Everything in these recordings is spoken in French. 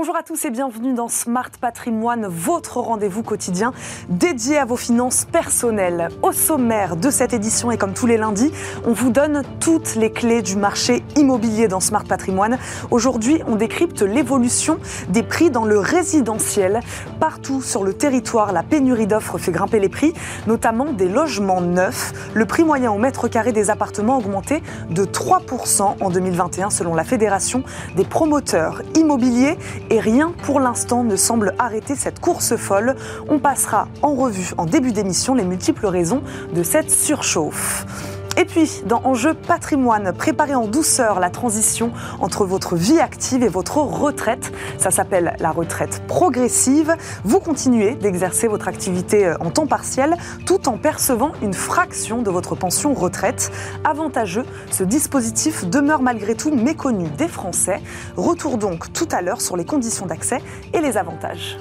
Bonjour à tous et bienvenue dans Smart Patrimoine, votre rendez-vous quotidien dédié à vos finances personnelles. Au sommaire de cette édition et comme tous les lundis, on vous donne toutes les clés du marché immobilier dans Smart Patrimoine. Aujourd'hui, on décrypte l'évolution des prix dans le résidentiel. Partout sur le territoire, la pénurie d'offres fait grimper les prix, notamment des logements neufs. Le prix moyen au mètre carré des appartements a augmenté de 3% en 2021 selon la Fédération des promoteurs immobiliers et rien pour l'instant ne semble arrêter cette course folle. On passera en revue en début d'émission les multiples raisons de cette surchauffe. Et puis, dans Enjeu patrimoine, préparez en douceur la transition entre votre vie active et votre retraite. Ça s'appelle la retraite progressive. Vous continuez d'exercer votre activité euh, en temps partiel tout en percevant une fraction de votre pension retraite. Avantageux, ce dispositif demeure malgré tout méconnu des Français. Retour donc tout à l'heure sur les conditions d'accès et les avantages.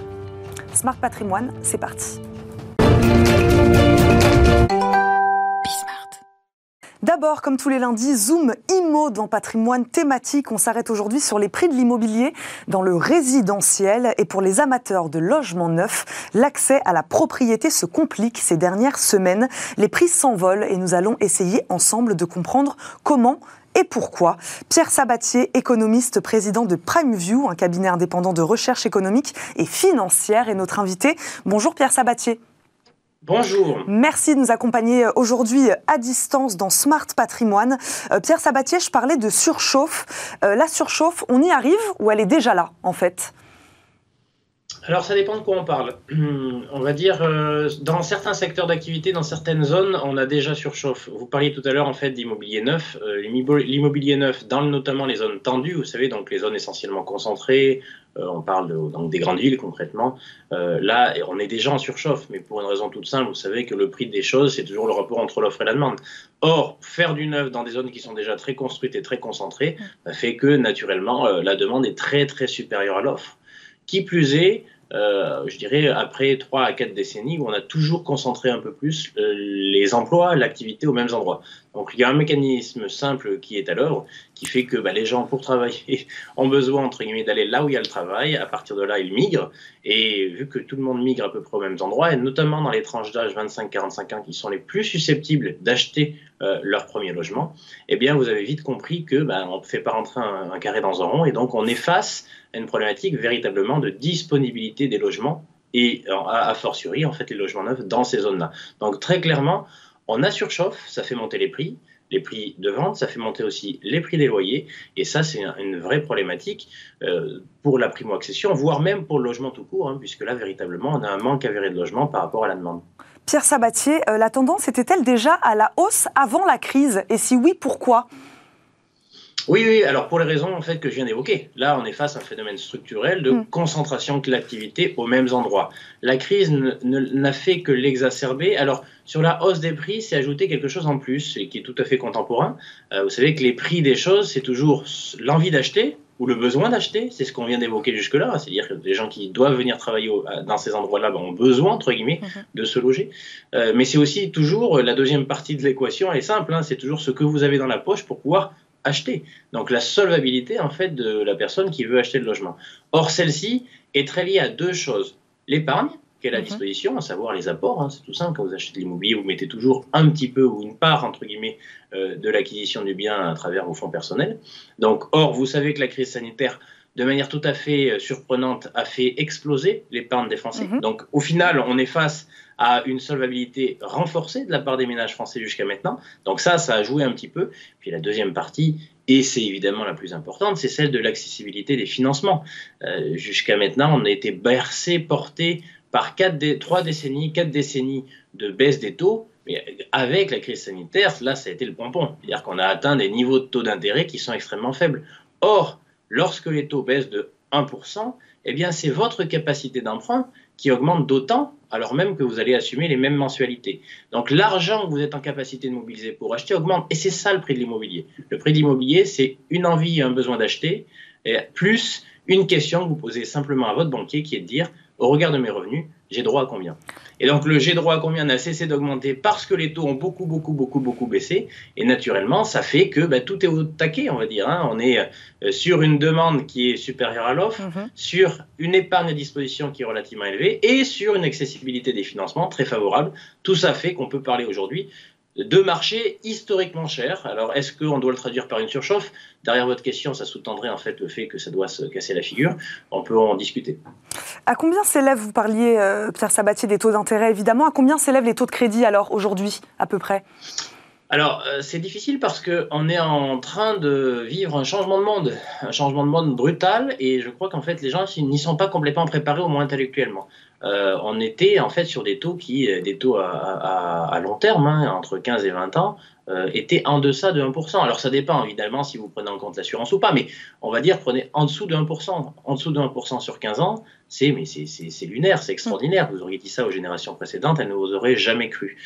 Smart Patrimoine, c'est parti. D'abord, comme tous les lundis, Zoom IMO dans patrimoine thématique. On s'arrête aujourd'hui sur les prix de l'immobilier dans le résidentiel. Et pour les amateurs de logements neufs, l'accès à la propriété se complique ces dernières semaines. Les prix s'envolent et nous allons essayer ensemble de comprendre comment et pourquoi. Pierre Sabatier, économiste, président de PrimeView, un cabinet indépendant de recherche économique et financière, est notre invité. Bonjour Pierre Sabatier. Bonjour. Merci de nous accompagner aujourd'hui à distance dans Smart Patrimoine. Euh, Pierre Sabatier, je parlais de surchauffe. Euh, la surchauffe, on y arrive ou elle est déjà là en fait? Alors ça dépend de quoi on parle. On va dire, euh, dans certains secteurs d'activité, dans certaines zones, on a déjà surchauffe. Vous parliez tout à l'heure en fait d'immobilier neuf. Euh, l'immobilier neuf, dans notamment les zones tendues, vous savez, donc les zones essentiellement concentrées, euh, on parle donc des grandes villes concrètement. là, on est déjà en surchauffe, mais pour une raison toute simple, vous savez que le prix des choses, c'est toujours le rapport entre l'offre et la demande. Or, faire du neuf dans des zones qui sont déjà très construites et très concentrées, fait que naturellement, la demande est très très supérieure à l'offre. Qui plus est, euh, je dirais, après trois à quatre décennies où on a toujours concentré un peu plus euh, les emplois, l'activité aux mêmes endroits. Donc il y a un mécanisme simple qui est à l'œuvre, qui fait que bah, les gens, pour travailler, ont besoin, entre guillemets, d'aller là où il y a le travail. À partir de là, ils migrent. Et vu que tout le monde migre à peu près aux mêmes endroits, et notamment dans les tranches d'âge 25-45 ans qui sont les plus susceptibles d'acheter euh, leur premier logement, eh bien, vous avez vite compris que bah, on ne fait pas rentrer un, carré dans un rond, et donc on est face une problématique véritablement de disponibilité des logements et a fortiori en fait les logements neufs dans ces zones-là. Donc très clairement, on a surchauffe, ça fait monter les prix, les prix de vente, ça fait monter aussi les prix des loyers, et ça c'est une vraie problématique euh, pour la primo-accession, voire même pour le logement tout court, hein, puisque là véritablement on a un manque avéré de logement par rapport à la demande. Pierre Sabatier, euh, la tendance était-elle déjà à la hausse avant la crise? Et si oui, pourquoi? Oui, oui, alors pour les raisons en fait que je viens d'évoquer. Là, on est face à un phénomène structurel de mm. concentration de l'activité aux mêmes endroits. La crise n'a fait que l'exacerber. Alors, sur la hausse des prix, c'est ajouté quelque chose en plus et qui est tout à fait contemporain. Euh, vous savez que les prix des choses, c'est toujours l'envie d'acheter ou le besoin d'acheter. C'est ce qu'on vient d'évoquer jusque-là. C'est-à-dire que les gens qui doivent venir travailler dans ces endroits-là ben, ont besoin, entre guillemets, mm-hmm. de se loger. Euh, mais c'est aussi toujours la deuxième partie de l'équation, elle est simple. Hein, c'est toujours ce que vous avez dans la poche pour pouvoir acheter. Donc la solvabilité en fait de la personne qui veut acheter le logement. Or celle-ci est très liée à deux choses. L'épargne qui est à mhm. disposition, à savoir les apports. Hein, c'est tout simple. Quand vous achetez de l'immobilier, vous mettez toujours un petit peu ou une part entre guillemets euh, de l'acquisition du bien à travers vos fonds personnels. Donc or vous savez que la crise sanitaire de manière tout à fait euh, surprenante, a fait exploser l'épargne des Français. Mhm. Donc, au final, on est face à une solvabilité renforcée de la part des ménages français jusqu'à maintenant. Donc ça, ça a joué un petit peu. Puis la deuxième partie, et c'est évidemment la plus importante, c'est celle de l'accessibilité des financements. Euh, jusqu'à maintenant, on a été bercé, porté par trois décennies, quatre décennies de baisse des taux. Mais avec la crise sanitaire, là, ça a été le pompon. C'est-à-dire qu'on a atteint des niveaux de taux d'intérêt qui sont extrêmement faibles. Or, lorsque les taux baissent de 1%, eh bien, c'est votre capacité d'emprunt qui augmente d'autant, alors même que vous allez assumer les mêmes mensualités. Donc, l'argent que vous êtes en capacité de mobiliser pour acheter augmente. Et c'est ça le prix de l'immobilier. Le prix de l'immobilier, c'est une envie et un besoin d'acheter, plus une question que vous posez simplement à votre banquier qui est de dire, au regard de mes revenus, j'ai droit à combien? Et donc le j'ai droit à combien n'a cessé d'augmenter parce que les taux ont beaucoup, beaucoup, beaucoup, beaucoup baissé. Et naturellement, ça fait que bah, tout est au taquet, on va dire. Hein. On est euh, sur une demande qui est supérieure à l'offre, mhm. sur une épargne à disposition qui est relativement élevée et sur une accessibilité des financements très favorable. Tout ça fait qu'on peut parler aujourd'hui deux marchés historiquement chers. Alors, est-ce qu'on doit le traduire par une surchauffe? Derrière votre question, ça sous-tendrait en fait le fait que ça doit se casser la figure. On peut en discuter. À combien s'élèvent, vous parliez, euh, Pierre Sabatier, des taux d'intérêt évidemment, à combien s'élèvent les taux de crédit alors aujourd'hui, à peu près? Alors, euh, c'est difficile parce qu'on est en train de vivre un changement de monde, un changement de monde brutal, et je crois qu'en fait, les gens n'y sont pas complètement préparés, au moins intellectuellement. Euh, on était en fait sur des taux qui, euh, des taux à, long terme, hein, entre 15 et 20 ans, euh, étaient en deçà de 1%. Alors ça dépend évidemment si vous prenez en compte l'assurance ou pas, mais on va dire prenez en dessous de 1%. En dessous de 1% sur 15 ans, c'est mais c'est lunaire, c'est extraordinaire. Vous auriez dit ça aux générations précédentes, elles ne vous auraient jamais cru.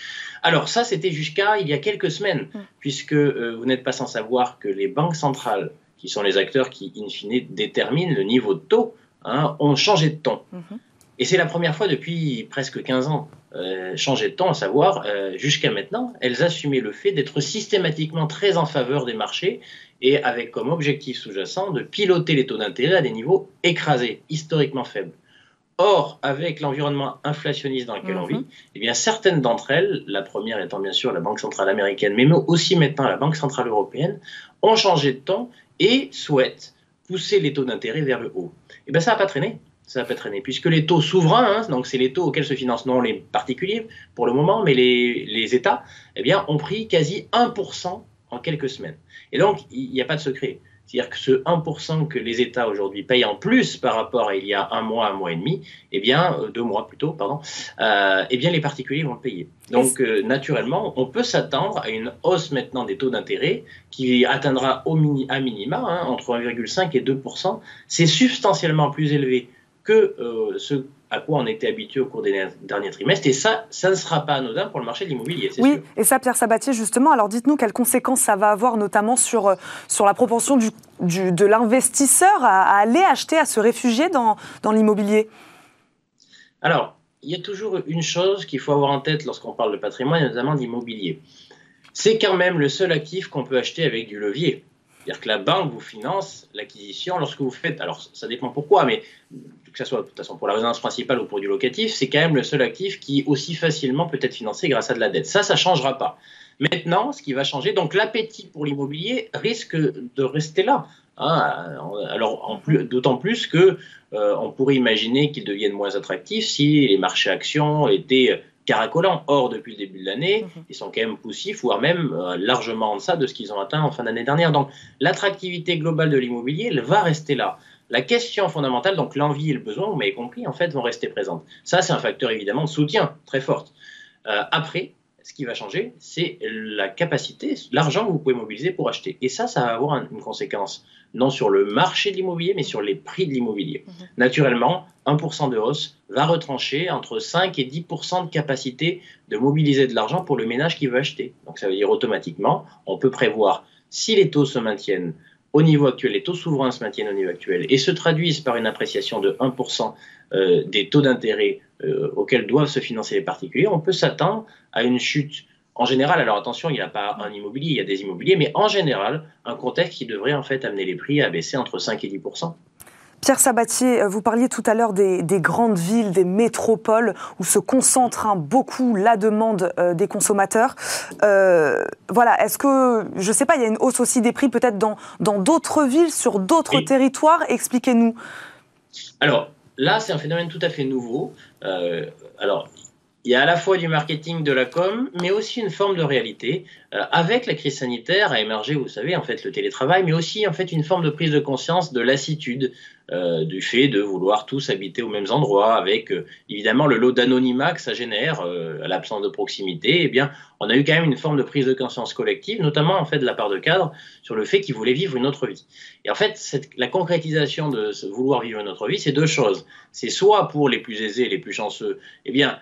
Alors ça, c'était jusqu'à il y a quelques semaines, puisque vous n'êtes pas sans savoir que les banques centrales, qui sont les acteurs qui in fine déterminent le niveau de taux, hein, ont changé de ton. Mm-hmm. Et c'est la première fois depuis presque 15 ans, euh, changer de temps, à savoir, euh, jusqu'à maintenant, elles assumaient le fait d'être systématiquement très en faveur des marchés et avec comme objectif sous-jacent de piloter les taux d'intérêt à des niveaux écrasés, historiquement faibles. Or, avec l'environnement inflationniste dans lequel on vit, mhm. eh bien, certaines d'entre elles, la première étant bien sûr la Banque centrale américaine, mais aussi maintenant la Banque centrale européenne, ont changé de temps et souhaitent pousser les taux d'intérêt vers le haut. Et eh bien, ça n'a pas traîné ça peut traîner. Puisque les taux souverains, hein, donc c'est les taux auxquels se financent non les particuliers pour le moment, mais les, les États, eh bien, ont pris quasi 1% en quelques semaines. Et donc, il n'y a pas de secret. C'est-à-dire que ce 1% que les États aujourd'hui payent en plus par rapport à il y a un mois, un mois et demi, eh bien, euh, deux mois plutôt, pardon, euh, eh bien, les particuliers vont le payer. Donc, euh, naturellement, on peut s'attendre à une hausse maintenant des taux d'intérêt qui atteindra au mini, à minima hein, entre 1,5 et 2%. C'est substantiellement plus élevé que euh, ce à quoi on était habitué au cours des derniers trimestres. Et ça, ça ne sera pas anodin pour le marché de l'immobilier. Oui, et ça, Pierre Sabatier, justement, alors dites-nous quelles conséquences ça va avoir, notamment sur, euh, sur la propension du, de l'investisseur à, aller acheter, à se réfugier dans, dans l'immobilier. Alors, il y a toujours une chose qu'il faut avoir en tête lorsqu'on parle de patrimoine, notamment d'immobilier. C'est quand même le seul actif qu'on peut acheter avec du levier. C'est-à-dire que la banque vous finance l'acquisition lorsque vous faites, alors ça dépend pourquoi, mais que ce soit de toute façon pour la résidence principale ou pour du locatif, c'est quand même le seul actif qui aussi facilement peut être financé grâce à de la dette. Ça, ça ne changera pas. Maintenant, ce qui va changer, donc l'appétit pour l'immobilier risque de rester là. Hein. alors, d'autant plus que euh, on pourrait imaginer qu'il devienne moins attractif si les marchés actions étaient caracolants. Or, depuis le début de l'année, mhm. ils sont quand même poussifs, voire même euh, largement en deçà de ce qu'ils ont atteint en fin d'année dernière. Donc, l'attractivité globale de l'immobilier, elle va rester là. La question fondamentale, donc l'envie et le besoin, vous m'avez compris, en fait, vont rester présentes. Ça, c'est un facteur évidemment de soutien très fort. Euh, après, ce qui va changer, c'est la capacité, l'argent que vous pouvez mobiliser pour acheter. Et ça, ça va avoir une conséquence, non sur le marché de l'immobilier, mais sur les prix de l'immobilier. Mhm. Naturellement, 1% de hausse va retrancher entre 5 et 10% de capacité de mobiliser de l'argent pour le ménage qui veut acheter. Donc ça veut dire automatiquement, on peut prévoir, si les taux se maintiennent au niveau actuel, les taux souverains se maintiennent au niveau actuel et se traduisent par une appréciation de 1% euh, des taux d'intérêt euh, auxquels doivent se financer les particuliers, on peut s'attendre à une chute. En général, alors attention, il n'y a pas un immobilier, il y a des immobiliers, mais en général, un contexte qui devrait en fait amener les prix à baisser entre 5 et 10 Pierre Sabatier, euh, vous parliez tout à l'heure des, grandes villes, des métropoles où se concentre hein, beaucoup la demande euh, des consommateurs. Euh, voilà, est-ce que, je ne sais pas, il y a une hausse aussi des prix peut-être dans d'autres villes, sur d'autres territoires? Expliquez-nous. Alors, là, c'est un phénomène tout à fait nouveau. alors, il y a à la fois du marketing, de la com, mais aussi une forme de réalité. Avec la crise sanitaire a émergé, vous savez, en fait, le télétravail, mais aussi en fait une forme de prise de conscience de lassitude euh, du fait de vouloir tous habiter aux mêmes endroits, avec euh, évidemment le lot d'anonymat que ça génère, euh, à l'absence de proximité, eh bien, on a eu quand même une forme de prise de conscience collective, notamment en fait de la part de cadres, sur le fait qu'ils voulaient vivre une autre vie. Et en fait, la concrétisation de vouloir vivre une autre vie, c'est deux choses. C'est soit pour les plus aisés, les plus chanceux, eh bien,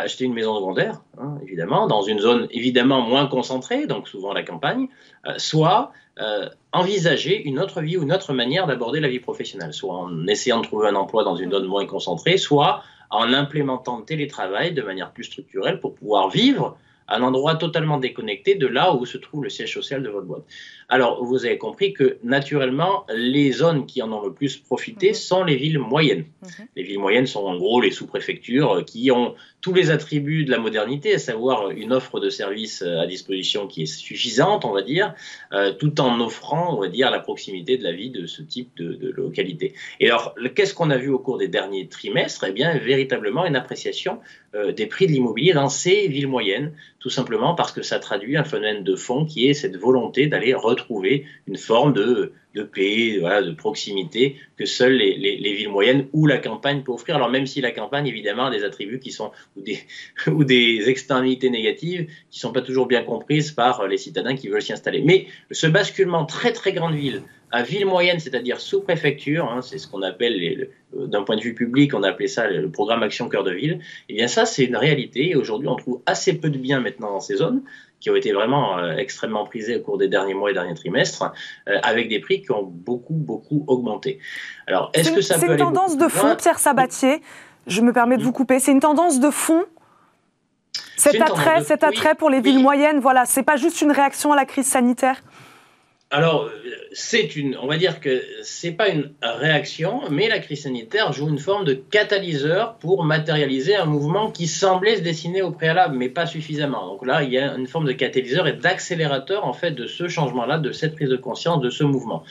acheter une maison secondaire, hein, évidemment, dans une zone évidemment moins concentrée, donc souvent la campagne, soit euh, envisager une autre vie ou une autre manière d'aborder la vie professionnelle, soit en essayant de trouver un emploi dans une zone moins concentrée, soit en implémentant le télétravail de manière plus structurelle pour pouvoir vivre un endroit totalement déconnecté de là où se trouve le siège social de votre boîte. Alors, vous avez compris que naturellement, les zones qui en ont le plus profité mhm. sont les villes moyennes. Mhm. Les villes moyennes sont en gros les sous-préfectures qui ont tous les attributs de la modernité, à savoir une offre de services à disposition qui est suffisante, on va dire, euh, tout en offrant, on va dire, la proximité de la vie de ce type de, localité. Et alors, qu'est-ce qu'on a vu au cours des derniers trimestres? Eh bien, véritablement une appréciation euh, des prix de l'immobilier dans ces villes moyennes, tout simplement parce que ça traduit un phénomène de fond qui est cette volonté d'aller retrouver une forme de, de paix, voilà, de proximité que seules les, les, villes moyennes ou la campagne peut offrir. Alors même si la campagne, évidemment, a des attributs qui sont ou des, ou des externalités négatives qui sont pas toujours bien comprises par les citadins qui veulent s'y installer. Mais ce basculement très très grande ville à ville moyenne, c'est-à-dire sous-préfecture, hein, c'est ce qu'on appelle, d'un point de vue public, on a appelé ça le programme Action Cœur de Ville, et eh bien ça, c'est une réalité. Et aujourd'hui, on trouve assez peu de biens maintenant dans ces zones qui ont été vraiment euh, extrêmement prisés au cours des derniers mois et derniers trimestres, euh, avec des prix qui ont beaucoup, beaucoup augmenté. Alors, est-ce que ça peut C'est une tendance de fond, Pierre Sabatier? Je me permets de vous couper. C'est une tendance de fond? Cet attrait, cet attrait pour les villes moyennes, voilà, c'est pas juste une réaction à la crise sanitaire? Alors, c'est une, on va dire que c'est pas une réaction, mais la crise sanitaire joue une forme de catalyseur pour matérialiser un mouvement qui semblait se dessiner au préalable, mais pas suffisamment. Donc là, il y a une forme de catalyseur et d'accélérateur en fait de ce changement-là, de cette prise de conscience, de ce mouvement.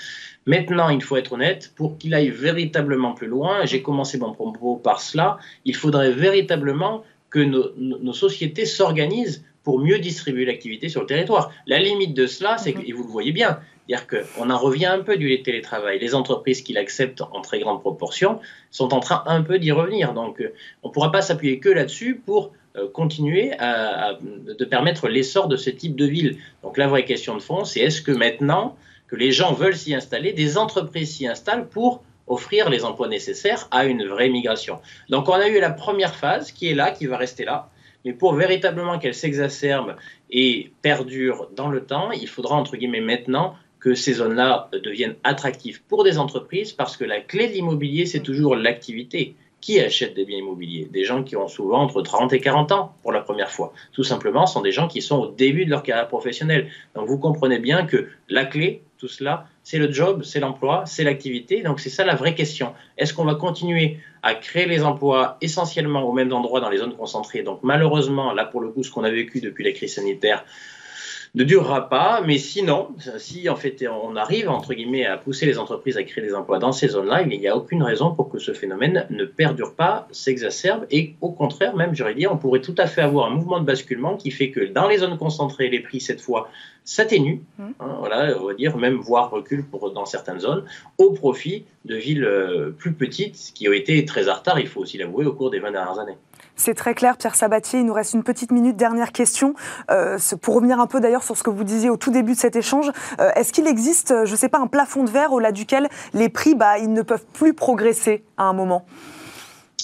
Maintenant, il faut être honnête, pour qu'il aille véritablement plus loin, j'ai commencé mon propos par cela, il faudrait véritablement que nos sociétés s'organisent pour mieux distribuer l'activité sur le territoire. La limite de cela, c'est que, mhm. et vous le voyez bien, c'est-à-dire qu'on en revient un peu du télétravail. Les entreprises qui l'acceptent en très grande proportion sont en train un peu d'y revenir. Donc, euh, on ne pourra pas s'appuyer que là-dessus pour euh, continuer à, de permettre l'essor de ce type de ville. Donc, la vraie question de fond, c'est est-ce que maintenant que les gens veulent s'y installer, des entreprises s'y installent pour offrir les emplois nécessaires à une vraie migration? Donc, on a eu la première phase qui est là, qui va rester là mais pour véritablement qu'elle s'exacerbe et perdure dans le temps, il faudra, entre guillemets, maintenant que ces zones-là deviennent attractives pour des entreprises, parce que la clé de l'immobilier, c'est toujours l'activité. Qui achète des biens immobiliers? Des gens qui ont souvent entre 30 et 40 ans pour la première fois. Tout simplement, ce sont des gens qui sont au début de leur carrière professionnelle. Donc vous comprenez bien que la clé, tout cela, c'est le job, c'est l'emploi, c'est l'activité. Donc c'est ça la vraie question. Est-ce qu'on va continuer à créer les emplois essentiellement au même endroit dans les zones concentrées? Donc malheureusement, là pour le coup, ce qu'on a vécu depuis la crise sanitaire, ne durera pas, mais sinon, si en fait on arrive entre guillemets à pousser les entreprises à créer des emplois dans ces zones-là, il n'y a aucune raison pour que ce phénomène ne perdure pas, s'exacerbe et au contraire même, j'aurais dit, on pourrait tout à fait avoir un mouvement de basculement qui fait que dans les zones concentrées, les prix cette fois s'atténuent, mmh. hein, voilà, on va dire même voire reculent pour dans certaines zones, au profit de villes euh, plus petites qui ont été très en retard, il faut aussi l'avouer, au cours des 20 dernières années. C'est très clair, Pierre Sabatier. Il nous reste une petite minute. Dernière question. Euh, pour revenir un peu d'ailleurs sur ce que vous disiez au tout début de cet échange, euh, est-ce qu'il existe, je ne sais pas, un plafond de verre au-delà duquel les prix, bah, ils ne peuvent plus progresser à un moment?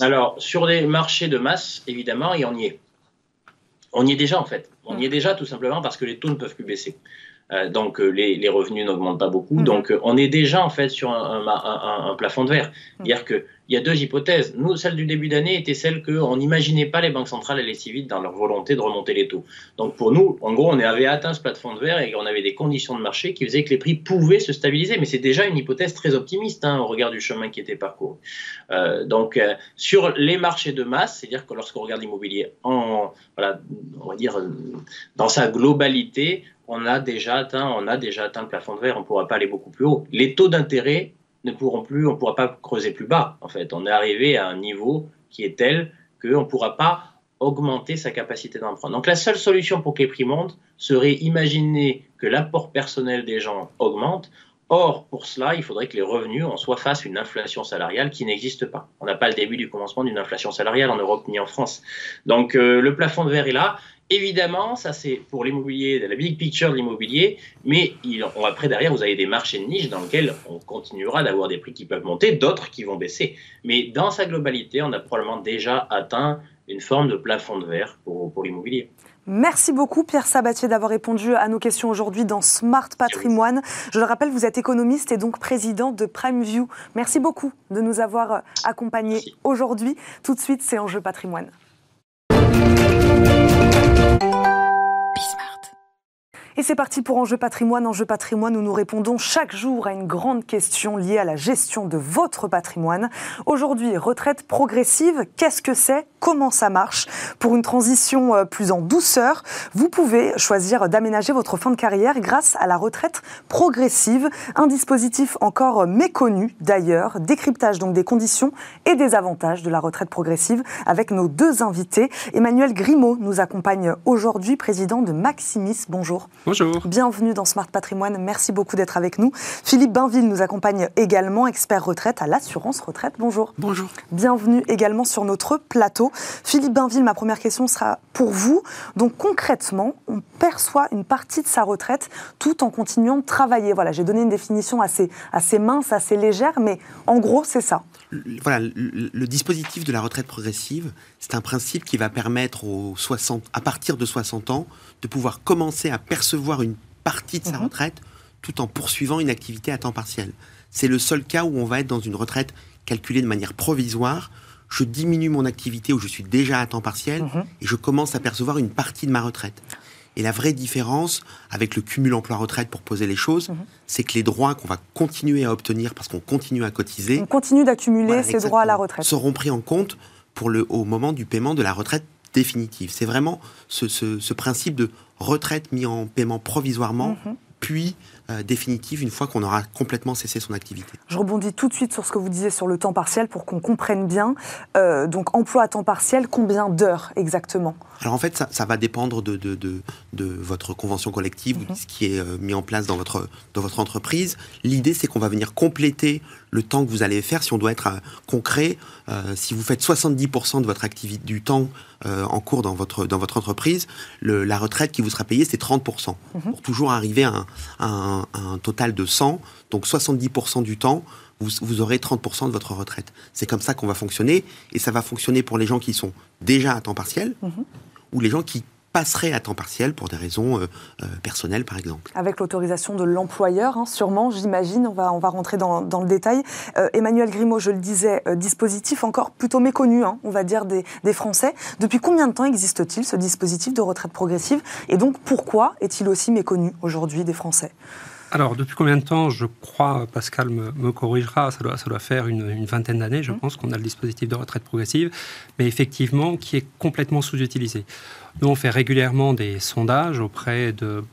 Alors, sur les marchés de masse, évidemment, et on y est. On y est déjà, en fait. On y est déjà tout simplement parce que les taux ne peuvent plus baisser. Euh, donc les, revenus n'augmentent pas beaucoup. Mm-hmm. Donc on est déjà en fait sur un, plafond de verre. C'est-à-dire que il y a deux hypothèses. Nous, celle du début d'année était celle qu'on n'imaginait pas les banques centrales aller si vite dans leur volonté de remonter les taux. Donc pour nous, en gros, on avait atteint ce plafond de verre et on avait des conditions de marché qui faisaient que les prix pouvaient se stabiliser. Mais c'est déjà une hypothèse très optimiste hein, au regard du chemin qui était parcouru. Euh, donc euh, sur les marchés de masse, c'est-à-dire que lorsqu'on regarde l'immobilier voilà, on va dire dans sa globalité, on a déjà atteint, on a déjà atteint le plafond de verre. On ne pourra pas aller beaucoup plus haut. Les taux d'intérêt ne pourront plus, on ne pourra pas creuser plus bas. En fait, on est arrivé à un niveau qui est tel qu'on ne pourra pas augmenter sa capacité d'emprunt. Donc la seule solution pour que les prix montent serait imaginer que l'apport personnel des gens augmente. Or, pour cela, il faudrait que les revenus en soient face à une inflation salariale qui n'existe pas. On n'a pas le début du commencement d'une inflation salariale en Europe ni en France. Donc euh, le plafond de verre est là. Évidemment, ça c'est pour l'immobilier, la big picture de l'immobilier, mais après derrière, vous avez des marchés de niche dans lesquels on continuera d'avoir des prix qui peuvent monter, d'autres qui vont baisser. Mais dans sa globalité, on a probablement déjà atteint une forme de plafond de verre pour, pour l'immobilier. Merci beaucoup Pierre Sabatier d'avoir répondu à nos questions aujourd'hui dans Smart Patrimoine. Je le rappelle, vous êtes économiste et donc président de PrimeView. Merci beaucoup de nous avoir accompagnés aujourd'hui. Tout de suite, c'est Enjeu Patrimoine. Música Et c'est parti pour Enjeu patrimoine. Enjeu patrimoine où nous répondons chaque jour à une grande question liée à la gestion de votre patrimoine. Aujourd'hui, retraite progressive, qu'est-ce que c'est? Comment ça marche? Pour une transition euh, plus en douceur, vous pouvez choisir d'aménager votre fin de carrière grâce à la retraite progressive, un dispositif encore méconnu d'ailleurs. Décryptage donc des conditions et des avantages de la retraite progressive avec nos deux invités. Emmanuel Grimaud nous accompagne aujourd'hui, président de Maximis. Bonjour. Bonjour. Bienvenue dans Smart Patrimoine. Merci beaucoup d'être avec nous. Philippe Bainville nous accompagne également, expert retraite à l'assurance retraite. Bonjour. Bonjour. Bienvenue également sur notre plateau. Philippe Bainville, ma première question sera pour vous. Donc concrètement, on perçoit une partie de sa retraite tout en continuant de travailler. Voilà, j'ai donné une définition assez, assez mince, assez légère, mais en gros, c'est ça. Voilà, le, dispositif de la retraite progressive, c'est un principe qui va permettre aux 60, à partir de 60 ans de pouvoir commencer à percevoir une partie de sa mhm. retraite tout en poursuivant une activité à temps partiel. C'est le seul cas où on va être dans une retraite calculée de manière provisoire. Je diminue mon activité où je suis déjà à temps partiel mhm. et je commence à percevoir une partie de ma retraite. Et la vraie différence avec le cumul emploi-retraite, pour poser les choses, mhm. c'est que les droits qu'on va continuer à obtenir parce qu'on continue à cotiser. On continue d'accumuler ces droits à la retraite. Seront pris en compte pour le, au moment du paiement de la retraite définitive. C'est vraiment ce, principe de retraite mis en paiement provisoirement, mhm. puis euh, définitive une fois qu'on aura complètement cessé son activité. Je rebondis tout de suite sur ce que vous disiez sur le temps partiel pour qu'on comprenne bien. Euh, donc emploi à temps partiel, combien d'heures exactement? Alors en fait, ça, va dépendre de, de, de, votre convention collective ou de mhm. ce qui est euh, mis en place dans votre, dans votre entreprise. L'idée, c'est qu'on va venir compléter le temps que vous allez faire. Si on doit être concret, si vous faites 70% de votre activité du temps en cours dans votre, dans votre entreprise, le, la retraite qui vous sera payée, c'est 30%. Mhm. Pour toujours arriver à un un, total de 100, donc 70% du temps, vous, aurez 30% de votre retraite. C'est comme ça qu'on va fonctionner, et ça va fonctionner pour les gens qui sont déjà à temps partiel, mhm. ou les gens qui passerait à temps partiel pour des raisons euh, euh, personnelles, par exemple. Avec l'autorisation de l'employeur, hein, sûrement, j'imagine. On va, on va rentrer dans, le détail. Euh, Emmanuel Grimaud, je le disais, dispositif encore plutôt méconnu, hein, on va dire, des, des Français. Depuis combien de temps existe-t-il, ce dispositif de retraite progressive? Et donc, pourquoi est-il aussi méconnu aujourd'hui des Français? Alors, depuis combien de temps Je crois, Pascal me, corrigera, ça doit, ça doit faire une, une vingtaine d'années, je mmh. pense, qu'on a le dispositif de retraite progressive, mais effectivement, qui est complètement sous-utilisé. Nous, on fait régulièrement des sondages auprès de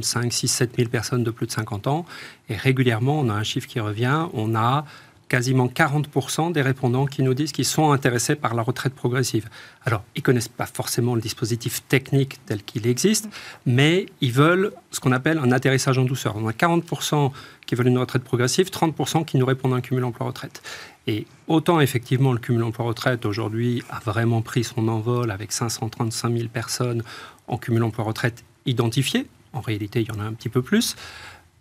5, 6, 7 000 personnes de plus de 50 ans. Et régulièrement, on a un chiffre qui revient. On a quasiment 40% des répondants qui nous disent qu'ils sont intéressés par la retraite progressive. Alors, ils connaissent pas forcément le dispositif technique tel qu'il existe, mais ils veulent ce qu'on appelle un atterrissage en douceur. On a 40% qui veulent une retraite progressive, 30% qui nous répondent à un cumul emploi-retraite. Et autant effectivement le cumul emploi-retraite aujourd'hui a vraiment pris son envol avec 535 000 personnes en cumul emploi-retraite identifiées, en réalité il y en a un petit peu plus,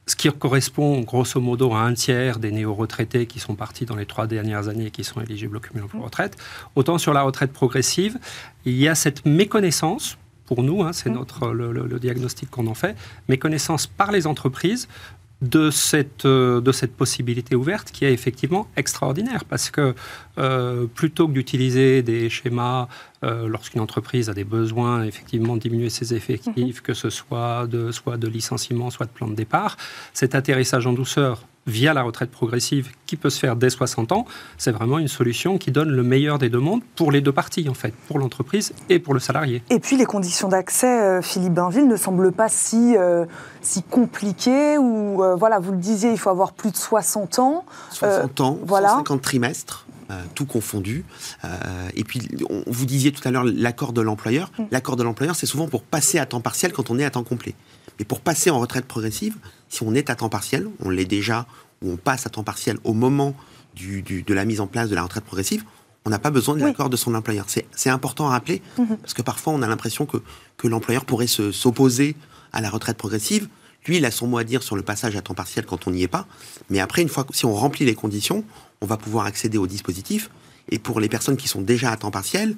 ce qui correspond grosso modo à un tiers des néo-retraités qui sont partis dans les trois dernières années et qui sont éligibles au cumul emploi-retraite, autant sur la retraite progressive, il y a cette méconnaissance pour nous, hein, c'est mmh. notre le, diagnostic qu'on en fait, méconnaissance par les entreprises de cette, euh, de cette possibilité ouverte qui est effectivement extraordinaire parce que euh, plutôt que d'utiliser des schémas euh, lorsqu'une entreprise a des besoins effectivement de diminuer ses effectifs, mhm. que ce soit de, soit de licenciement, soit de plan de départ, cet atterrissage en douceur via la retraite progressive qui peut se faire dès 60 ans, c'est vraiment une solution qui donne le meilleur des deux mondes pour les deux parties, en fait, pour l'entreprise et pour le salarié. Et puis les conditions d'accès, euh, Philippe Bainville, ne semblent pas si, euh, si compliquées, ou euh, voilà, vous le disiez, il faut avoir plus de 60 ans. 60 ans, voilà. 150 trimestres. Tout confondu. et puis, on, vous disiez tout à l'heure l'accord de l'employeur. Mm. L'accord de l'employeur, c'est souvent pour passer à temps partiel quand on est à temps complet. Mais pour passer en retraite progressive, si on est à temps partiel, on l'est déjà, ou on passe à temps partiel au moment de la mise en place de la retraite progressive, on n'a pas besoin de l'accord de son employeur. C'est important à rappeler, mhm. parce que parfois on a l'impression que, que l'employeur pourrait s'opposer à la retraite progressive. Lui, il a son mot à dire sur le passage à temps partiel quand on n'y est pas. Mais après, une fois, si on remplit les conditions, on va pouvoir accéder au dispositif. Et pour les personnes qui sont déjà à temps partiel,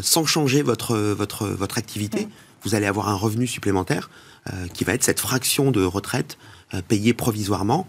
sans changer votre, votre, votre activité. Vous allez avoir un revenu supplémentaire qui va être cette fraction de retraite payée provisoirement.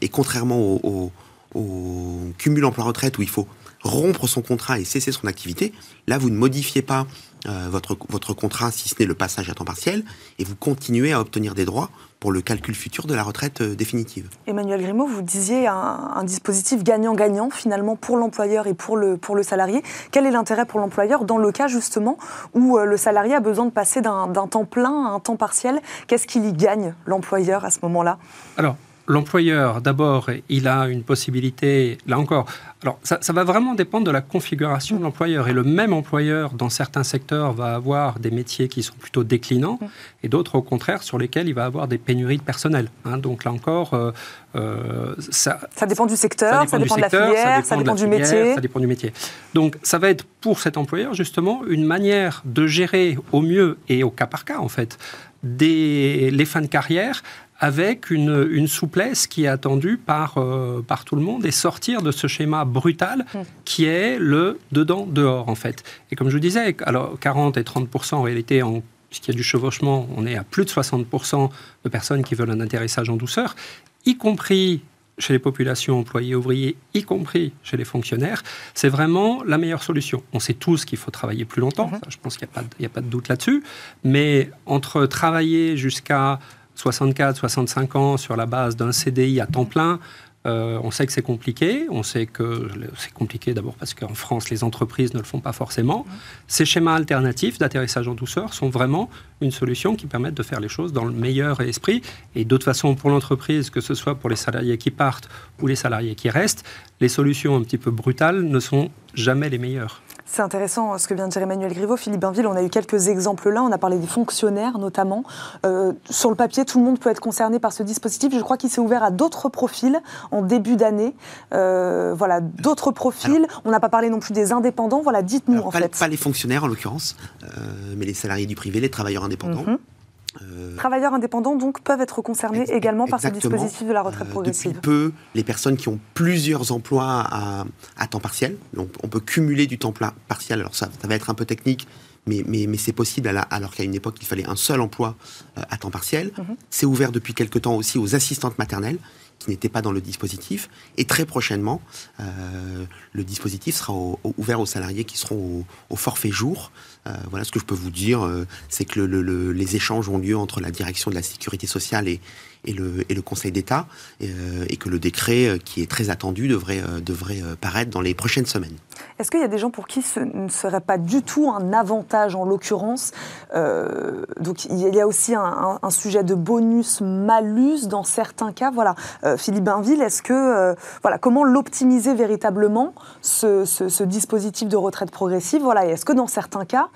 et contrairement au, au cumul emploi-retraite où il faut rompre son contrat et cesser son activité, là, vous ne modifiez pas euh, votre, votre contrat, si ce n'est le passage à temps partiel, et vous continuez à obtenir des droits pour le calcul futur de la retraite euh, définitive. Emmanuel Grimaud, vous disiez un, dispositif gagnant-gagnant finalement pour l'employeur et pour le, pour le salarié. Quel est l'intérêt pour l'employeur dans le cas justement où euh, le salarié a besoin de passer d'un temps plein à un temps partiel? Qu'est-ce qu'il y gagne, l'employeur, à ce moment-là? Alors, l'employeur, d'abord, il a une possibilité, là encore, alors ça, va vraiment dépendre de la configuration de l'employeur. Et le même employeur, dans certains secteurs, va avoir des métiers qui sont plutôt déclinants, et d'autres, au contraire, sur lesquels il va avoir des pénuries de personnel. Hein. donc là encore, euh, euh, ça, ça, dépend du secteur, ça dépend, de la filière, ça dépend, du métier. Ça dépend du métier. Donc ça va être pour cet employeur, justement, une manière de gérer au mieux et au cas par cas, en fait, des, les fins de carrière avec une, souplesse qui est attendue par, euh, par tout le monde et sortir de ce schéma brutal mm. qui est le dedans-dehors, en fait. Et comme je vous disais, alors 40 et 30 en réalité, en, puisqu'il y a du chevauchement, on est à plus de 60% de personnes qui veulent un atterrissage en douceur, y compris chez les populations employées ouvriers, y compris chez les fonctionnaires, c'est vraiment la meilleure solution. On sait tous qu'il faut travailler plus longtemps, mm-hmm. je pense qu'il n'y a, a, pas de doute là-dessus, mais entre travailler jusqu'à 64, 65 ans sur la base d'un CDI à temps plein, euh, on sait que c'est compliqué. On sait que c'est compliqué d'abord parce qu'en France, les entreprises ne le font pas forcément. Ces schémas alternatifs d'atterrissage en douceur sont vraiment une solution qui permettent de faire les choses dans le meilleur esprit. Et d'autre façon, pour l'entreprise, que ce soit pour les salariés qui partent ou les salariés qui restent, les solutions un petit peu brutales ne sont jamais les meilleures. C'est intéressant euh, ce que vient de dire Emmanuel Griveaux. Philippe Bainville, on a eu quelques exemples là. On a parlé des fonctionnaires notamment. Euh, sur le papier, tout le monde peut être concerné par ce dispositif. Je crois qu'il s'est ouvert à d'autres profils en début d'année. Euh, voilà, d'autres profils. on n'a pas parlé non plus des indépendants. Voilà, dites-nous en fait. Pas les fonctionnaires en l'occurrence, mais les salariés du privé, les travailleurs indépendants. Mhm. Euh, Travailleurs indépendants donc peuvent être concernés également par ce dispositif de la retraite euh, progressive. depuis peu, les personnes qui ont plusieurs emplois à, temps partiel, donc on peut cumuler du temps partiel. Alors ça, ça va être un peu technique, mais, mais, mais c'est possible alors qu'à une époque il fallait un seul emploi euh, à temps partiel. Mhm. C'est ouvert depuis quelque temps aussi aux assistantes maternelles qui n'étaient pas dans le dispositif. Et très prochainement, le dispositif sera ouvert aux salariés qui seront au, au forfait jour. Euh, voilà ce que je peux vous dire, euh, c'est que les échanges ont lieu entre la direction de la sécurité sociale et, et le, Conseil d'État, euh, et, que le décret, euh, qui est très attendu, devrait, euh, devrait paraître dans les prochaines semaines. Est-ce qu'il y a des gens pour qui ce ne serait pas du tout un avantage en l'occurrence Donc il y a aussi un, sujet de bonus-malus dans certains cas. Voilà, Philippe Bainville, est-ce que voilà comment l'optimiser véritablement ce, ce, ce, dispositif de retraite progressive? Voilà, est-ce que dans certains cas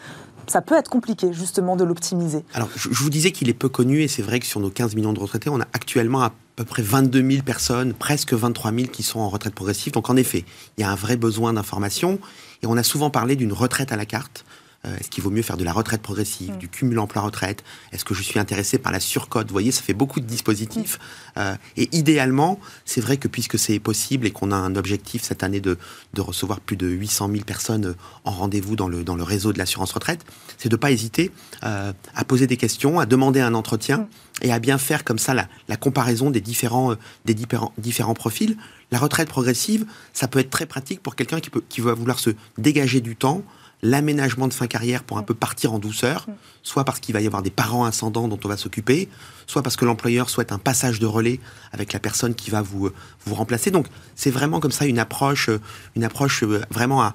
ça peut être compliqué justement de l'optimiser. Alors je, vous disais qu'il est peu connu et c'est vrai que sur nos 15 millions de retraités, on a actuellement à peu près 22 000 personnes, presque 23 000 qui sont en retraite progressive. Donc en effet, il y a un vrai besoin d'information et on a souvent parlé d'une retraite à la carte. Euh, est-ce qu'il vaut mieux faire de la retraite progressive, mm. du cumul emploi-retraite? Est-ce que je suis intéressé par la surcote? Vous voyez, ça fait beaucoup de dispositifs. Mm. Euh, et idéalement, c'est vrai que puisque c'est possible et qu'on a un objectif cette année de, de recevoir plus de 800 000 personnes en rendez-vous dans le, dans le réseau de l'assurance retraite, c'est de ne pas hésiter euh, à poser des questions, à demander un entretien mm. et à bien faire comme ça la, la comparaison des différents, des différents, différents profils. La retraite progressive, ça peut être très pratique pour quelqu'un qui, peut, qui va vouloir se dégager du temps, l'aménagement de fin carrière pour un peu partir en douceur, soit parce qu'il va y avoir des parents ascendants dont on va s'occuper, soit parce que l'employeur souhaite un passage de relais avec la personne qui va vous, vous remplacer. Donc c'est vraiment comme ça une approche, une approche euh, vraiment à,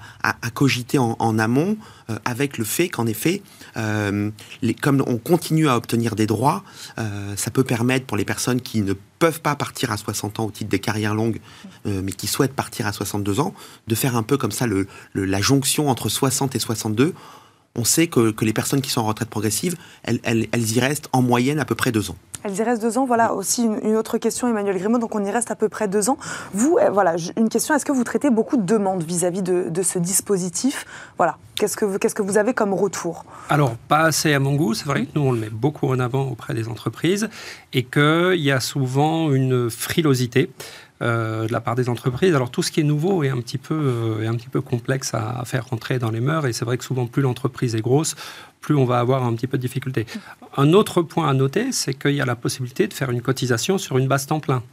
cogiter en, amont, euh, avec le fait qu'en effet, euh, comme on continue à obtenir des droits, ça peut permettre pour les personnes qui ne peuvent pas partir à 60 ans au titre des carrières longues, euh, mais qui souhaitent partir à 62 ans, de faire un peu comme ça le, la jonction entre 60 et 62. On sait que, que, les personnes qui sont en retraite progressive, elles, elles, elles y restent en moyenne à peu près deux ans. Elles y restent deux ans. Voilà aussi une, autre question, Emmanuel Grimaud. Donc on y reste à peu près deux ans. Vous, euh, voilà, une question. Est-ce que vous traitez beaucoup de demandes vis-à-vis de, de, ce dispositif? Voilà. Qu'est-ce que, vous, qu'est-ce que vous avez comme retour? Alors, pas assez à mon goût. C'est vrai que nous, on le met beaucoup en avant auprès des entreprises et qu'il y a souvent une frilosité. De la part des entreprises. Alors tout ce qui est nouveau est un petit peu, est un petit peu complexe à, faire rentrer dans les mœurs et c'est vrai que souvent plus l'entreprise est grosse, plus on va avoir un petit peu de difficultés. Un autre point à noter, c'est qu'il y a la possibilité de faire une cotisation sur une base temps plein.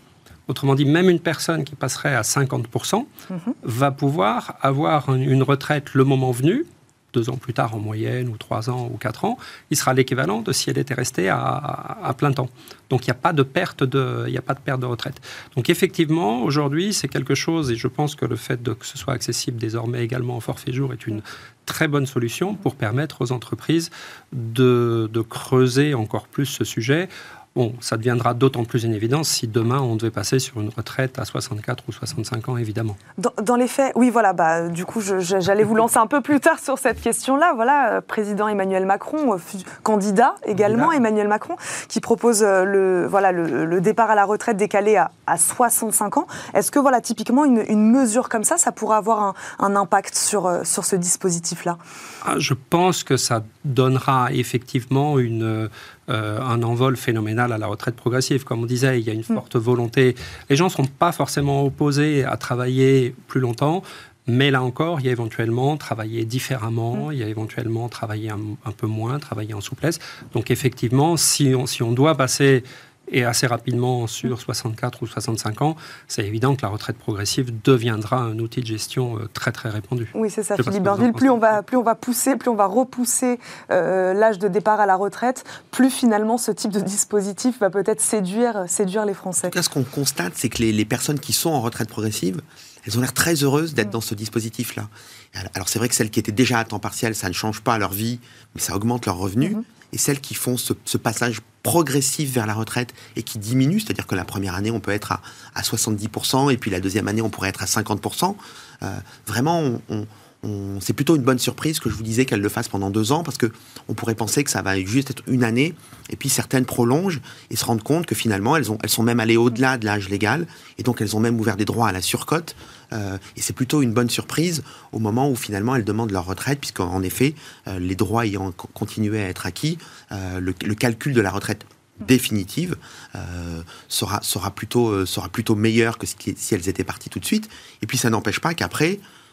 Autrement dit, même une personne qui passerait à 50% mhm. va pouvoir avoir une retraite le moment venu, deux ans plus tard en moyenne, ou trois ans, ou quatre ans, il sera l'équivalent de si elle était restée à, plein temps. Donc il n'y a pas de perte de, retraite. Donc effectivement, aujourd'hui, c'est quelque chose, et je pense que le fait que ce soit accessible désormais également en forfait jour est une très bonne solution pour permettre aux entreprises de creuser encore plus ce sujet Bon, ça deviendra d'autant plus une évidence si demain on devait passer sur une retraite à 64 ou 65 ans, évidemment. Dans, les faits, oui, voilà, bah, du coup, j'allais vous lancer un peu plus tard sur cette question-là. Voilà, euh, président Emmanuel Macron, euh, candidat également, Emmanuel Macron, qui propose euh, le, voilà, le, départ à la retraite décalé à, 65 ans. Est-ce que, voilà, typiquement, une, mesure comme ça, ça pourrait avoir un, impact sur, sur ce dispositif-là? Ah, Je pense que ça donnera effectivement une euh, un envol phénoménal à la retraite progressive. Comme on disait, il y a une mm. forte volonté. Les gens ne sont pas forcément opposés à travailler plus longtemps, mais là encore, il y a éventuellement travailler différemment, mm. il y a éventuellement travailler un, peu moins, travailler en souplesse. Donc effectivement, si on, si on doit passer et assez rapidement sur 64 ou 65 ans, c'est évident que la retraite progressive deviendra un outil de gestion euh, très très répandu. Oui, c'est ça, Philippe Bernville. Plus on, va, plus on va pousser, plus on va repousser euh, l'âge de départ à la retraite, plus finalement ce type de dispositif va peut-être séduire, séduire les Français. En tout cas, ce qu'on constate, c'est que les, les personnes qui sont en retraite progressive, elles ont l'air très heureuses d'être mm. dans ce dispositif-là. Alors c'est vrai que celles qui étaient déjà à temps partiel, ça ne change pas leur vie, mais ça augmente leurs revenus. Mm-hmm. Et celles qui font ce, passage progressif vers la retraite et qui diminue, c'est-à-dire que la première année, on peut être à, à, 70%, et puis la deuxième année, on pourrait être à 50%. Euh, vraiment, on, c'est plutôt une bonne surprise que je vous disais qu'elle le fasse pendant deux ans, parce que on pourrait penser que ça va juste être une année, et puis certaines prolongent et se rendent compte que finalement elles, ont, elles sont même allées au-delà de l'âge légal, et donc elles ont même ouvert des droits à la surcote. Euh, et c'est plutôt une bonne surprise au moment où finalement elles demandent leur retraite, puisqu'en effet, euh, les droits ayant continué à être acquis, euh, le, calcul de la retraite définitive sera, sera, plutôt, sera plutôt meilleur que si elles étaient parties tout de suite. Et puis ça n'empêche pas qu'après, euh,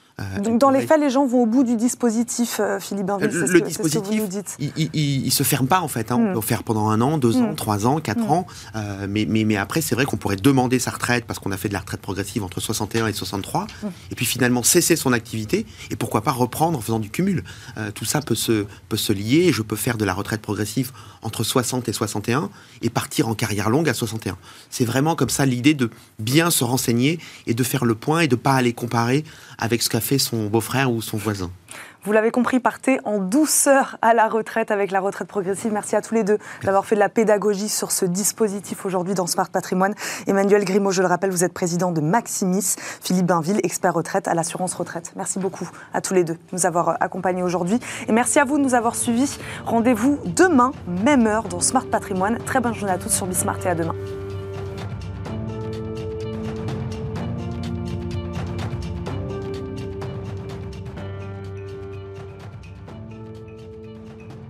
Donc dans les faits, les gens vont au bout du dispositif, euh, Philippe Bainville, Le, le dispositif, il, ne se ferme pas en fait. Hein. On hmm. peut faire pendant un an, deux ans, hmm. trois ans, quatre hmm. ans. Euh, mais, mais, mais, après, c'est vrai qu'on pourrait demander sa retraite parce qu'on a fait de la retraite progressive entre 61 et 63. Et puis finalement cesser son activité et pourquoi pas reprendre en faisant du cumul. tout ça peut se, peut se lier. Je peux faire de la retraite progressive entre 60 et 61 et partir en carrière longue à 61. C'est vraiment comme ça l'idée de bien se renseigner et de faire le point et de pas aller comparer avec ce qu'a fait son beau-frère ou son voisin. Vous l'avez compris, partez en douceur à la retraite avec la retraite progressive. Merci à tous les deux d'avoir fait de la pédagogie sur ce dispositif aujourd'hui dans Smart Patrimoine. Emmanuel Grimaud, je le rappelle, vous êtes président de Maximis. Philippe Bainville, expert retraite à l'assurance retraite. Merci beaucoup à tous les deux de nous avoir accompagnés aujourd'hui. Et merci à vous de nous avoir suivis. Rendez-vous demain, même heure, dans Smart Patrimoine. Très bonne journée à tous sur Bismart et à demain.